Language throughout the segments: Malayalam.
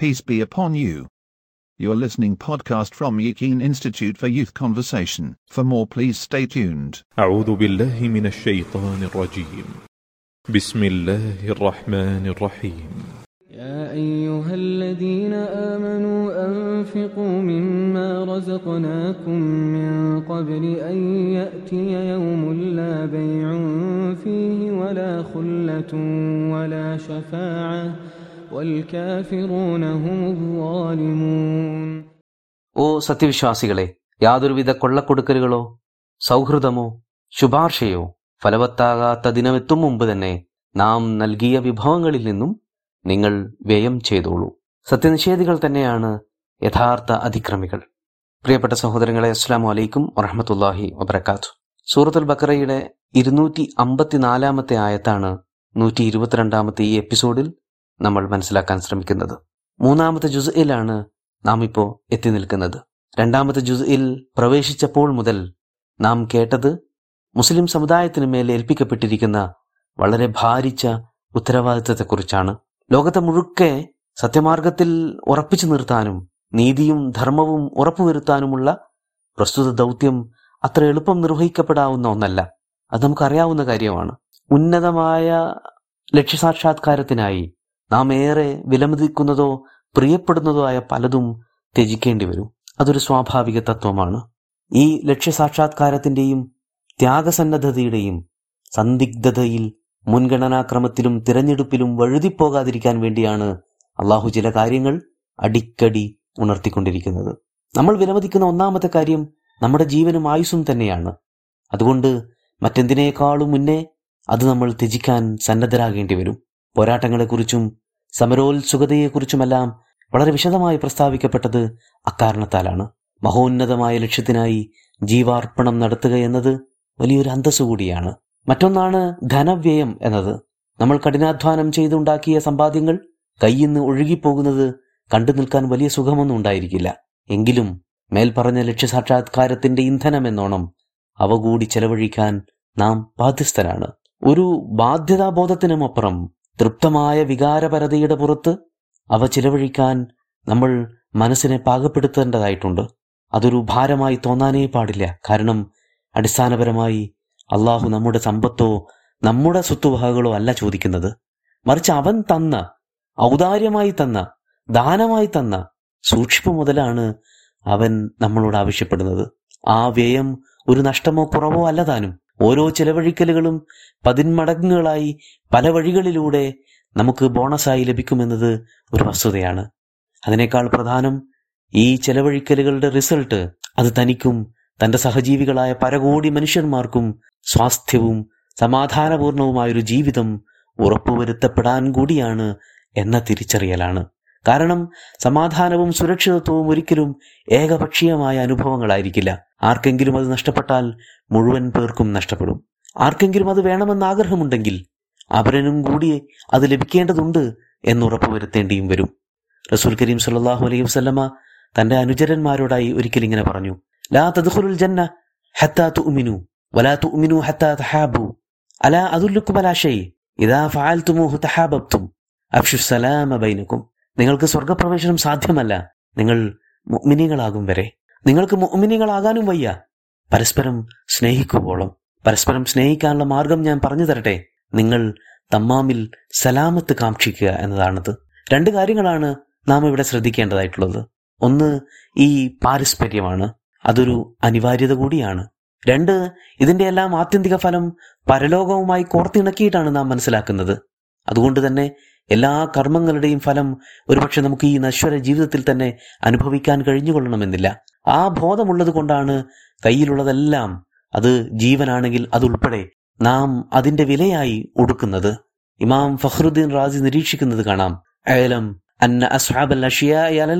Peace be upon you. You're listening podcast from Yakin Institute for Youth Conversation. For more, please stay tuned. أعوذ بالله من الشيطان الرجيم بسم الله الرحمن الرحيم يا أيها الذين آمنوا أنفقوا مما رزقناكم من قبل أن يأتي يوم لا بيع فيه ولا خلة ولا شفاعة ഓ സത്യവിശ്വാസികളെ യാതൊരുവിധ കൊള്ളക്കൊടുക്കലുകളോ സൗഹൃദമോ ശുപാർശയോ ഫലവത്താകാത്ത ദിനമെത്തും മുമ്പ് തന്നെ നാം നൽകിയ വിഭവങ്ങളിൽ നിന്നും നിങ്ങൾ വ്യയം ചെയ്തോളൂ. സത്യനിഷേധികൾ തന്നെയാണ് യഥാർത്ഥ അതിക്രമികൾ. പ്രിയപ്പെട്ട സഹോദരങ്ങളെ അസ്സാം വലൈക്കും വറഹമത്തല്ലാഹി വബർക്കാത്തു സൂറത്തുൽ ബക്കറയുടെ ഇരുന്നൂറ്റി അമ്പത്തിനാലാമത്തെ ആയത്താണ് നൂറ്റി ഇരുപത്തിരണ്ടാമത്തെ ഈ എപ്പിസോഡിൽ നമ്മൾ മനസ്സിലാക്കാൻ ശ്രമിക്കുന്നത്. മൂന്നാമത്തെ ജുസയിലാണ് നാം ഇപ്പോൾ എത്തി നിൽക്കുന്നത്. രണ്ടാമത്തെ ജുസയിൽ പ്രവേശിച്ചപ്പോൾ മുതൽ നാം കേട്ടത് മുസ്ലിം സമുദായത്തിന് മേൽ ഏൽപ്പിക്കപ്പെട്ടിരിക്കുന്ന വളരെ ഭാരിച്ച ഉത്തരവാദിത്തത്തെക്കുറിച്ചാണ്. ലോകത്തെ മുഴുക്കെ സത്യമാർഗത്തിൽ ഉറപ്പിച്ചു നിർത്താനും നീതിയും ധർമ്മവും ഉറപ്പുവരുത്താനുമുള്ള പ്രസ്തുത ദൗത്യം അത്ര എളുപ്പം നിർവഹിക്കപ്പെടാവുന്ന ഒന്നല്ല. അത് നമുക്കറിയാവുന്ന കാര്യമാണ്. ഉന്നതമായ ലക്ഷ്യസാക്ഷാത്കാരത്തിനായി നാം ഏറെ വിലമതിക്കുന്നതോ പ്രിയപ്പെടുന്നതോ ആയ പലതും ത്യജിക്കേണ്ടി വരും. അതൊരു സ്വാഭാവിക തത്വമാണ്. ഈ ലക്ഷ്യസാക്ഷാത്കാരത്തിന്റെയും ത്യാഗസന്നദ്ധതയുടെയും സന്ദിഗ്ധതയിൽ മുൻഗണനാക്രമത്തിലും തിരഞ്ഞെടുപ്പിലും വഴുതിപ്പോകാതിരിക്കാൻ വേണ്ടിയാണ് അള്ളാഹു ചില കാര്യങ്ങൾ അടിക്കടി ഉണർത്തിക്കൊണ്ടിരിക്കുന്നത്. നമ്മൾ വിലമതിക്കുന്ന ഒന്നാമത്തെ കാര്യം നമ്മുടെ ജീവനും ആയുസ്സും തന്നെയാണ്. അതുകൊണ്ട് മറ്റെന്തിനേക്കാളും മുന്നേ അത് നമ്മൾ ത്യജിക്കാൻ സന്നദ്ധരാകേണ്ടി വരും. പോരാട്ടങ്ങളെക്കുറിച്ചും സമരോത്സുകതയെക്കുറിച്ചുമെല്ലാം വളരെ വിശദമായി പ്രസ്താവിക്കപ്പെട്ടത് അക്കാരണത്താലാണ്. മഹോന്നതമായ ലക്ഷ്യത്തിനായി ജീവാർപ്പണം നടത്തുക എന്നത് വലിയൊരു അന്തസ്സു കൂടിയാണ്. മറ്റൊന്നാണ് ധനവ്യയം എന്നത്. നമ്മൾ കഠിനാധ്വാനം ചെയ്തുണ്ടാക്കിയ സമ്പാദ്യങ്ങൾ കയ്യിൽ നിന്ന് ഒഴുകിപ്പോകുന്നത് കണ്ടു നിൽക്കാൻ വലിയ സുഖമൊന്നും ഉണ്ടായിരിക്കില്ല. എങ്കിലും മേൽപ്പറഞ്ഞ ലക്ഷ്യസാക്ഷാത്കാരത്തിന്റെ ഇന്ധനം എന്നോണം അവ കൂടി ചെലവഴിക്കാൻ നാം ബാധ്യസ്ഥരാണ്. ഒരു ബാധ്യതാബോധത്തിനുമപ്പുറം തൃപ്തമായ വികാരപരതയുടെ പുറത്ത് അവ ചിലവഴിക്കാൻ നമ്മൾ മനസ്സിനെ പാകപ്പെടുത്തേണ്ടതായിട്ടുണ്ട്. അതൊരു ഭാരമായി തോന്നാനേ പാടില്ല. കാരണം അടിസ്ഥാനപരമായി അള്ളാഹു നമ്മുടെ സമ്പത്തോ നമ്മുടെ സ്വത്തുവകകളോ അല്ല ചോദിക്കുന്നത്. മറിച്ച് അവൻ തന്ന ഔദാര്യമായി തന്ന ദാനമായി തന്ന സൂക്ഷിപ്പ് മുതലാണ് അവൻ നമ്മളോട് ആവശ്യപ്പെടുന്നത്. ആ വ്യയം ഒരു നഷ്ടമോ കുറവോ അല്ല താനും. ഓരോ ചിലവഴിക്കലുകളും പതിന്മടങ്ങുകളായി പല വഴികളിലൂടെ നമുക്ക് ബോണസായി ലഭിക്കുമെന്നത് ഒരു വസ്തുതയാണ്. അതിനേക്കാൾ പ്രധാനം ഈ ചെലവഴിക്കലുകളുടെ റിസൾട്ട് അത് തനിക്കും തന്റെ സഹജീവികളായ പരകോടി മനുഷ്യന്മാർക്കും സ്വാസ്ഥ്യവും സമാധാനപൂർണവുമായൊരു ജീവിതം ഉറപ്പുവരുത്തപ്പെടാൻ കൂടിയാണ് എന്ന തിരിച്ചറിയലാണ്. കാരണം സമാധാനവും സുരക്ഷിതത്വവും ഒരിക്കലും ഏകപക്ഷീയമായ അനുഭവങ്ങളായിരിക്കില്ല. ആർക്കെങ്കിലും അത് നഷ്ടപ്പെട്ടാൽ മുഴുവൻ പേർക്കും നഷ്ടപ്പെടും. ആർക്കെങ്കിലും അത് വേണമെന്ന് ആഗ്രഹമുണ്ടെങ്കിൽ അവരനും കൂടിയേ അത് ലഭിക്കേണ്ടതുണ്ട് എന്നുറപ്പുവരുത്തേണ്ടിയും വരും. റസൂൽ കരീം സല്ലാഹു അലൈഹി വസ്ലമ തന്റെ അനുചരന്മാരോടായി ഒരിക്കൽ ഇങ്ങനെ പറഞ്ഞു ലാ തദ്ഖുലുൽ ജന്ന ഹത്താ വലാ തുഅ്മിനു ഹത്താ തഹാബു അലാ അദുല്ലുക്കും അലാ ഷൈ ഇദാ ഫഅൽതുമൂഹു തഹാബബ്തും അഫ്ഷു ബൈനക്കും. നിങ്ങൾക്ക് സ്വർഗപ്രവേശനം സാധ്യമല്ല. നിങ്ങൾ മുഅ്മിനീകളാകും വരെ. നിങ്ങൾക്ക് മുഅ്മിനീകളാകാനും വയ്യ. പരസ്പരം സ്നേഹിക്കുവോളം പരസ്പരം സ്നേഹിക്കാനുള്ള മാർഗം ഞാൻ പറഞ്ഞു തരട്ടെ. നിങ്ങൾ തമ്മാമിൽ സലാമത്ത് കാക്ഷിക്കുക എന്നതാണത്. രണ്ട് കാര്യങ്ങളാണ് നാം ഇവിടെ ശ്രദ്ധിക്കേണ്ടതായിട്ടുള്ളത്. ഒന്ന് ഈ പാരസ്പര്യമാണ്. അതൊരു അനിവാര്യത കൂടിയാണ്. രണ്ട് ഇതിന്റെ എല്ലാം ആത്യന്തിക ഫലം പരലോകവുമായി കോർത്തിണക്കിയിട്ടാണ് നാം മനസ്സിലാക്കുന്നത്. അതുകൊണ്ട് തന്നെ എല്ലാ കർമ്മങ്ങളുടെയും ഫലം ഒരുപക്ഷെ നമുക്ക് ഈ നശ്വര ജീവിതത്തിൽ തന്നെ അനുഭവിക്കാൻ കഴിഞ്ഞുകൊള്ളണമെന്നില്ല. ആ ബോധമുള്ളത് കൊണ്ടാണ് കയ്യിലുള്ളതെല്ലാം അത് ജീവനാണെങ്കിൽ അതുൾപ്പെടെ നാം അതിന്റെ വിലയായി ഒടുക്കുന്നത്. ഇമാം ഫഖ്റുദ്ദീൻ റാസി നിരീക്ഷിക്കുന്നത് കാണാം. ഏലം അന്ന അസ്ഹാബ്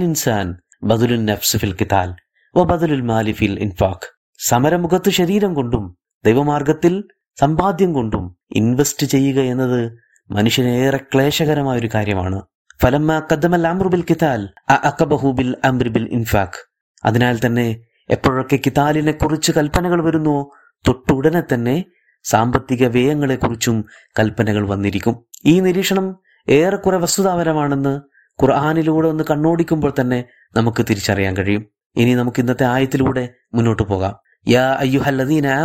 ഇൻസാൻ ബദുലുൻ നഫ്സ് ഫിൽ കിതാൽ ബദലുൽ മാലി ഫിൽ ഇൻഫാഖ്. സമരമുഖത്ത് ശരീരം കൊണ്ടും ദൈവമാർഗത്തിൽ സമ്പാദ്യം കൊണ്ടും ഇൻവെസ്റ്റ് ചെയ്യുക എന്നത് മനുഷ്യന് ഏറെ ക്ലേശകരമായ ഒരു കാര്യമാണ്. ഫലമ്മ കദ്ദമൽ അമ്രുബിൽ കിതാൽ അക്കബഹൂബിൽ അമ്രുബിൽ ഇൻഫാഖ്. അതിനാൽ തന്നെ എപ്പോഴൊക്കെ കിതാലിനെ കുറിച്ച് കൽപ്പനകൾ വരുന്നുവോ തൊട്ടുടനെ തന്നെ സാമ്പത്തിക വ്യയങ്ങളെക്കുറിച്ചും കൽപ്പനകൾ വന്നിരിക്കും. ഈ നിരീക്ഷണം ഏറെക്കുറെ വസ്തുതാപരമാണെന്ന് ഖുർആാനിലൂടെ ഒന്ന് കണ്ണോടിക്കുമ്പോൾ തന്നെ നമുക്ക് തിരിച്ചറിയാൻ കഴിയും. ഇനി നമുക്ക് ഇന്നത്തെ ആയത്തിലൂടെ മുന്നോട്ട് പോകാം. യാ അയ്യുഹല്ലദീന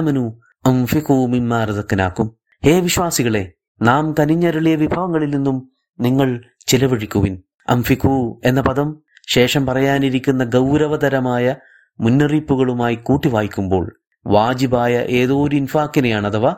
മിമ്മാ റസഖനാക്കും. ഹേ വിശ്വാസികളെ നാം കനിഞ്ഞരുളിയ വിഭവങ്ങളിൽ നിന്നും നിങ്ങൾ ചിലവഴിക്കുവിൻ. അംഫിഖൂ എന്ന പദം ശേഷം പറയാനിരിക്കുന്ന ഗൗരവതരമായ മുന്നറിയിപ്പുകളുമായി കൂട്ടി വായിക്കുമ്പോൾ വാജിബായ ഏതോ ഒരു ഇൻഫാക്കിനെയാണ് അഥവാ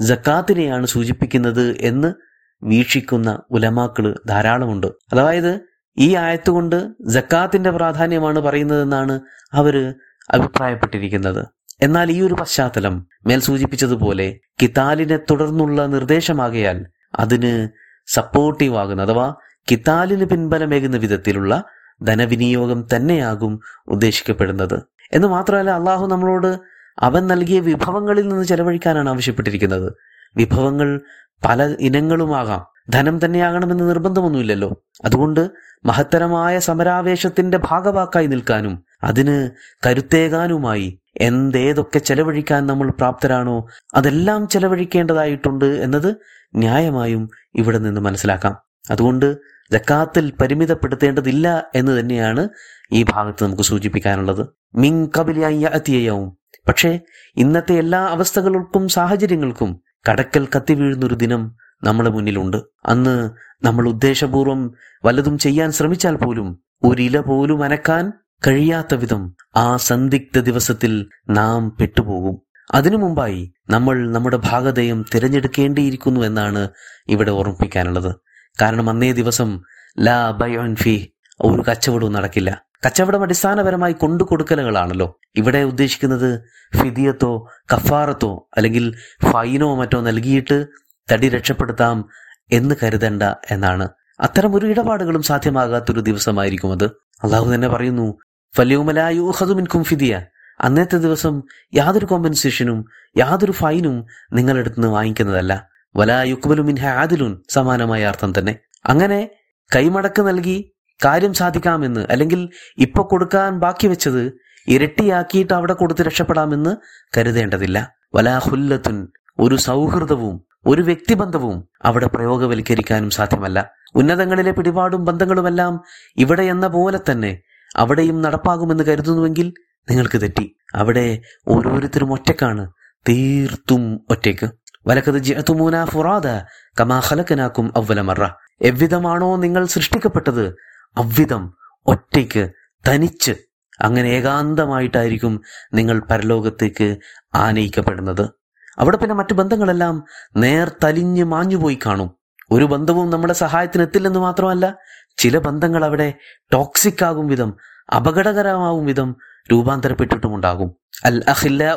ജക്കാത്തിനെയാണ് സൂചിപ്പിക്കുന്നത് എന്ന് വീക്ഷിക്കുന്ന ഉലമാക്കൾ ധാരാളമുണ്ട്. അതായത് ഈ ആയത്തുകൊണ്ട് ജക്കാത്തിന്റെ പ്രാധാന്യമാണ് പറയുന്നതെന്നാണ് അവർ അഭിപ്രായപ്പെട്ടിരിക്കുന്നത്. എന്നാൽ ഈ ഒരു പശ്ചാത്തലം മേൽ സൂചിപ്പിച്ചതുപോലെ കിതാലിനെ തുടർന്നുള്ള നിർദ്ദേശമാകയാൽ അതിന് സപ്പോർട്ടീവ് ആകുന്ന അഥവാ കിതാലിന് പിൻബലമേകുന്ന വിധത്തിലുള്ള ധനവിനിയോഗം തന്നെയാകും ഉദ്ദേശിക്കപ്പെടുന്നത്. എന്ന് മാത്രമല്ല അള്ളാഹു നമ്മളോട് അവൻ നൽകിയ വിഭവങ്ങളിൽ നിന്ന് ചെലവഴിക്കാനാണ് ആവശ്യപ്പെട്ടിരിക്കുന്നത്. വിഭവങ്ങൾ പല ഇനങ്ങളുമാകാം. ധനം തന്നെയാകണമെന്ന് നിർബന്ധമൊന്നുമില്ലല്ലോ. അതുകൊണ്ട് മഹത്തരമായ സമരാവേശത്തിന്റെ ഭാഗവാക്കായി നിൽക്കാനും അതിന് കരുത്തേകാനുമായി എന്തേതൊക്കെ ചെലവഴിക്കാൻ നമ്മൾ പ്രാപ്തരാണോ അതെല്ലാം ചെലവഴിക്കേണ്ടതായിട്ടുണ്ട് എന്നത് ന്യായമായും ഇവിടെ നിന്ന് മനസ്സിലാക്കാം. അതുകൊണ്ട് ജക്കാത്തിൽ പരിമിതപ്പെടുത്തേണ്ടതില്ല എന്ന് തന്നെയാണ് ഈ ഭാഗത്ത് നമുക്ക് സൂചിപ്പിക്കാനുള്ളത്. മിങ് കബിലിയാവും പക്ഷേ ഇന്നത്തെ എല്ലാ അവസ്ഥകൾക്കും സാഹചര്യങ്ങൾക്കും കടക്കൽ കത്തി വീഴുന്നൊരു ദിനം നമ്മുടെ മുന്നിലുണ്ട്. അന്ന് നമ്മൾ ഉദ്ദേശപൂർവം വല്ലതും ചെയ്യാൻ ശ്രമിച്ചാൽ പോലും ഒരില പോലും അനക്കാൻ കഴിയാത്ത വിധം ആ സന്ദിഗ്ധ ദിവസത്തിൽ നാം പെട്ടുപോകും. അതിനു മുമ്പായി നമ്മൾ നമ്മുടെ ഭാഗതയും തിരഞ്ഞെടുക്കേണ്ടിയിരിക്കുന്നു എന്നാണ് ഇവിടെ ഓർമ്മിപ്പിക്കാനുള്ളത്. കാരണം അന്നേ ദിവസം ലാ ബയോൻ ഫി ഒരു കച്ചവടവും നടക്കില്ല. കച്ചവടം അടിസ്ഥാനപരമായി കൊണ്ടുകൊടുക്കലുകളാണല്ലോ. ഇവിടെ ഉദ്ദേശിക്കുന്നത് ഫിദിയത്തോ കഫാറത്തോ അല്ലെങ്കിൽ ഫൈനോ മറ്റോ നൽകിയിട്ട് തടി രക്ഷപ്പെടുത്താം എന്ന് കരുതണ്ട എന്നാണ്. അത്തരം ഒരു ഇടപാടുകളും സാധ്യമാകാത്തൊരു ദിവസമായിരിക്കും അത്. അള്ളാഹു തന്നെ പറയുന്നു ഫല്യൂമലായൂഹതുമിൻകും ഫിദിയ. അന്നത്തെ ദിവസം യാതൊരു കോമ്പൻസേഷനും യാതൊരു ഫൈനും നിങ്ങളെടുത്ത് നിന്ന് വാങ്ങിക്കുന്നതല്ല. വലാ യുക്ബലു മിൻഹ ആദിലുൻ സമാനമായ അർത്ഥം തന്നെ. അങ്ങനെ കൈമടക്ക് നൽകി കാര്യം സാധിക്കാമെന്ന് അല്ലെങ്കിൽ ഇപ്പൊ കൊടുക്കാൻ ബാക്കി വെച്ചത് ഇരട്ടിയാക്കിയിട്ട് അവിടെ കൊടുത്ത് രക്ഷപ്പെടാമെന്ന് കരുതേണ്ടതില്ല. വലാഹുല്ലത്തുൻ ഒരു സൗഹൃദവും ഒരു വ്യക്തിബന്ധവും അവിടെ പ്രയോഗവൽക്കരിക്കാനും സാധ്യമല്ല. ഉന്നതങ്ങളിലെ പിടിപാടും ബന്ധങ്ങളുമെല്ലാം ഇവിടെ എന്ന പോലെ തന്നെ അവിടെയും നടപ്പാകുമെന്ന് കരുതുന്നുവെങ്കിൽ നിങ്ങൾക്ക് തെറ്റി. അവിടെ ഓരോരുത്തരും ഒറ്റക്കാണ്. തീർത്തും ഒറ്റയ്ക്ക്. വലക്കത് ജിഅത്തുമൂന ഫുറാദ കമാ ഹലക്കനാക്കും അവലമറ എവ്വിധമാണോ നിങ്ങൾ സൃഷ്ടിക്കപ്പെട്ടത് അവ്വിധം ഒറ്റയ്ക്ക് തനിച്ച് അങ്ങനെ ഏകാന്തമായിട്ടായിരിക്കും നിങ്ങൾ പരലോകത്തേക്ക് ആനയിക്കപ്പെടുന്നത്. അവിടെ പിന്നെ മറ്റു ബന്ധങ്ങളെല്ലാം നേർ തലിഞ്ഞ് മാഞ്ഞുപോയി കാണും. ഒരു ബന്ധവും നമ്മുടെ സഹായത്തിന് എത്തില്ലെന്ന് മാത്രമല്ല ചില ബന്ധങ്ങൾ അവിടെ ടോക്സിക് ആകും വിധം അപകടകരമാകും വിധം രൂപാന്തരപ്പെട്ടിട്ടുമുണ്ടാകും. അൽ അഖില്ല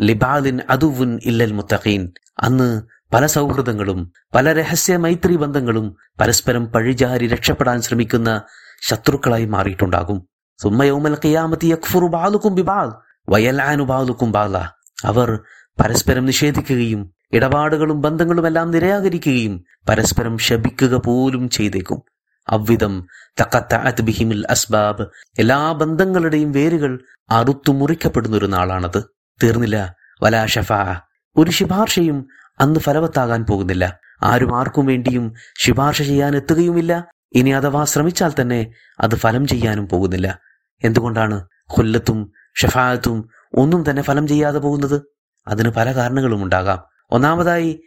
ലിബാലിൻ അതുവുൻ ഇല്ലൽ മുത്തഖീൻ. അന്ന് പല സൗഹൃദങ്ങളും പല രഹസ്യ മൈത്രി ബന്ധങ്ങളും പരസ്പരം പഴിചാരി രക്ഷപ്പെടാൻ ശ്രമിക്കുന്ന ശത്രുക്കളായി മാറിയിട്ടുണ്ടാകും. സുമ്മയൗമൽ ഖിയാമത്തി യക്ഫുറു ബാലുക്കും ബിബാൽ വയലാനു ബാലുക്കും ബാല അവർ പരസ്പരം നിഷേധിക്കുകയും ഇടപാടുകളും ബന്ധങ്ങളുമെല്ലാം നിരാകരിക്കുകയും പരസ്പരം ശപിക്കുക പോലും ചെയ്തേക്കും. അവ്വിധം തക്കത്ത ബിഹിമിൽ അസ്ബാബ് എല്ലാ ബന്ധങ്ങളുടെയും വേരുകൾ അറുത്തു മുറിക്കപ്പെടുന്ന ഒരു നാളാണത്. തീർന്നില്ല. വലാ ഷഫാ ഒരു ശുപാർശയും അന്ന് ഫലവത്താകാൻ പോകുന്നില്ല. ആരും ആർക്കും വേണ്ടിയും ശുപാർശ ചെയ്യാൻ എത്തുകയുമില്ല ഇനി അഥവാ ശ്രമിച്ചാൽ തന്നെ അത് ഫലം ചെയ്യാനും പോകുന്നില്ല. എന്തുകൊണ്ടാണ് കൊല്ലത്തും ഷഫായത്തും ഒന്നും തന്നെ ഫലം ചെയ്യാതെ പോകുന്നത്? അതിന് പല കാരണങ്ങളും ഉണ്ടാകാം. ഒന്നാമതായി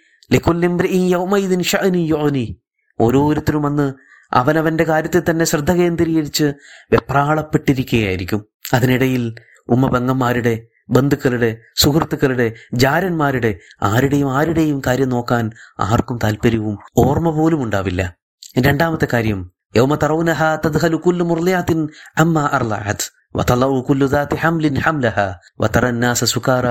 ഓരോരുത്തരും അന്ന് അവനവന്റെ കാര്യത്തിൽ തന്നെ ശ്രദ്ധ കേന്ദ്രീകരിച്ച് വെപ്രാളപ്പെട്ടിരിക്കുകയായിരിക്കും. അതിനിടയിൽ ഉമ്മ പെങ്ങന്മാരുടെ ബന്ധുക്കളുടെ സുഹൃത്തുക്കളുടെ ജാരന്മാരുടെ ആരുടെയും ആരുടെയും കാര്യം നോക്കാൻ ആർക്കും താല്പര്യവും ഓർമ്മ പോലും ഉണ്ടാവില്ല രണ്ടാമത്തെ കാര്യം യൗമ തറൗനഹ തദ്ഖലു കുല്ലു മുർലിയാത്തിൻ അമ്മ അർലഅത് വതളഉ കുല്ലു ദാതി ഹംലിൻ ഹംലഹ വതറ الناس സുകാര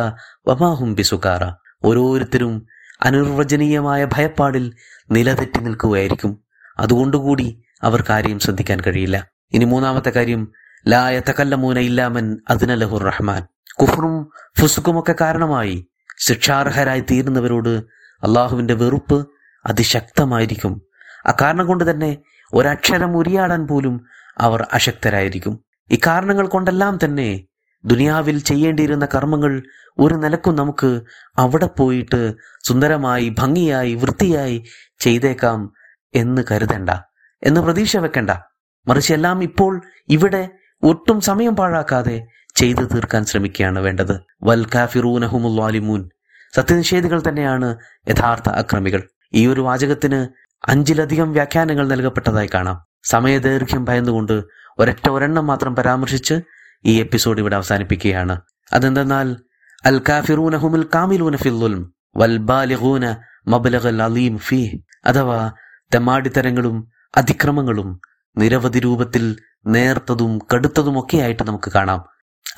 വമാ ഹും ബിസുകാര ഓരോരുത്തരും അനിർവചനീയമായ ഭയപ്പാടിൽ നിലതെറ്റി നിൽക്കുകയായിരിക്കും അതുകൊണ്ടുകൂടി അവർ കാര്യം ശ്രദ്ധിക്കാൻ കഴിയില്ല ഇനി മൂന്നാമത്തെ കാര്യം ലായ തകല്ലമൂന ഇല്ലാമൻ അതിനലഹുർ റഹ്മാൻ കുഫറും ഫുസുക്കുമൊക്കെ കാരണമായി. ശിക്ഷാർഹരായി തീരുന്നവരോട് അള്ളാഹുവിന്റെ വെറുപ്പ് അതിശക്തമായിരിക്കും. അക്കാരണം കൊണ്ട് തന്നെ ഒരക്ഷരം ഉരിയാടാൻ പോലും അവർ അശക്തരായിരിക്കും. ഇക്കാരണങ്ങൾ കൊണ്ടെല്ലാം തന്നെ ദുനിയാവിൽ ചെയ്യേണ്ടിയിരുന്ന കർമ്മങ്ങൾ ഒരു നിലക്കും നമുക്ക് അവിടെ പോയിട്ട് സുന്ദരമായി ഭംഗിയായി വൃത്തിയായി ചെയ്തേക്കാം എന്ന് കരുതണ്ട എന്ന് പ്രതീക്ഷ വെക്കണ്ട. മറിച്ച് എല്ലാം ഇപ്പോൾ ഇവിടെ ഒട്ടും സമയം പാഴാക്കാതെ ചെയ്തു തീർക്കാൻ ശ്രമിക്കുകയാണ് വേണ്ടത്. വൽ സത്യനിഷേധികൾ തന്നെയാണ് യഥാർത്ഥ അക്രമികൾ. ഈ ഒരു വാചകത്തിന് അഞ്ചിലധികം വ്യാഖ്യാനങ്ങൾ നൽകപ്പെട്ടതായി കാണാം. സമയദൈർഘ്യം ഭയന്നുകൊണ്ട് ഒരൊറ്റ ഒരെണ്ണം മാത്രം പരാമർശിച്ച് ഈ എപ്പിസോഡ് ഇവിടെ അവസാനിപ്പിക്കുകയാണ്. അതെന്തെന്നാൽ അൽ കാഫിറൂനഹുമുൽ കാമിലൂന ഫില്ലുൽം വൽ മബ്ലഗൽ അലീം ഫീ അഥവാ തെമാടിത്തരങ്ങളും അതിക്രമങ്ങളും നിരവധി രൂപത്തിൽ നേർത്തതും കടുത്തതുമൊക്കെയായിട്ട് നമുക്ക് കാണാം.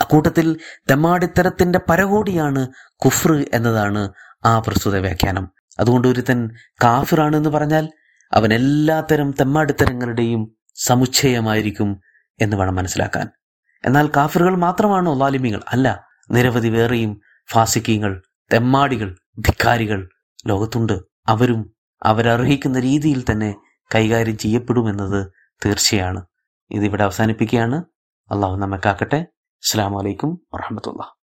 അക്കൂട്ടത്തിൽ തെമ്മാടിത്തരത്തിന്റെ പരകോടിയാണ് കുഫ്ർ എന്നതാണ് ആ പ്രസ്തുത വ്യാഖ്യാനം. അതുകൊണ്ട് ഒരുത്തൻ കാഫിറാണെന്ന് പറഞ്ഞാൽ അവൻ എല്ലാത്തരം തെമ്മാടിത്തരങ്ങളുടെയും സമുച്ചയമായിരിക്കും എന്ന് വേണം മനസ്സിലാക്കാൻ. എന്നാൽ കാഫിറുകൾ മാത്രമാണ് ഒലാലിമികൾ അല്ല നിരവധി വേറെയും ഫാസിക്കീങ്ങൾ തെമ്മാടികൾ ധിക്കാരികൾ ലോകത്തുണ്ട്. അവരും അവരർഹിക്കുന്ന രീതിയിൽ തന്നെ കൈകാര്യം ചെയ്യപ്പെടുമെന്നത് തീർച്ചയാണ്. ഇതിവിടെ അവസാനിപ്പിക്കുകയാണ്. അള്ളാഹു നമ്മെ കാക്കട്ടെ. അസ്സാം വലൈക്കും വാഹമത്തുള്ള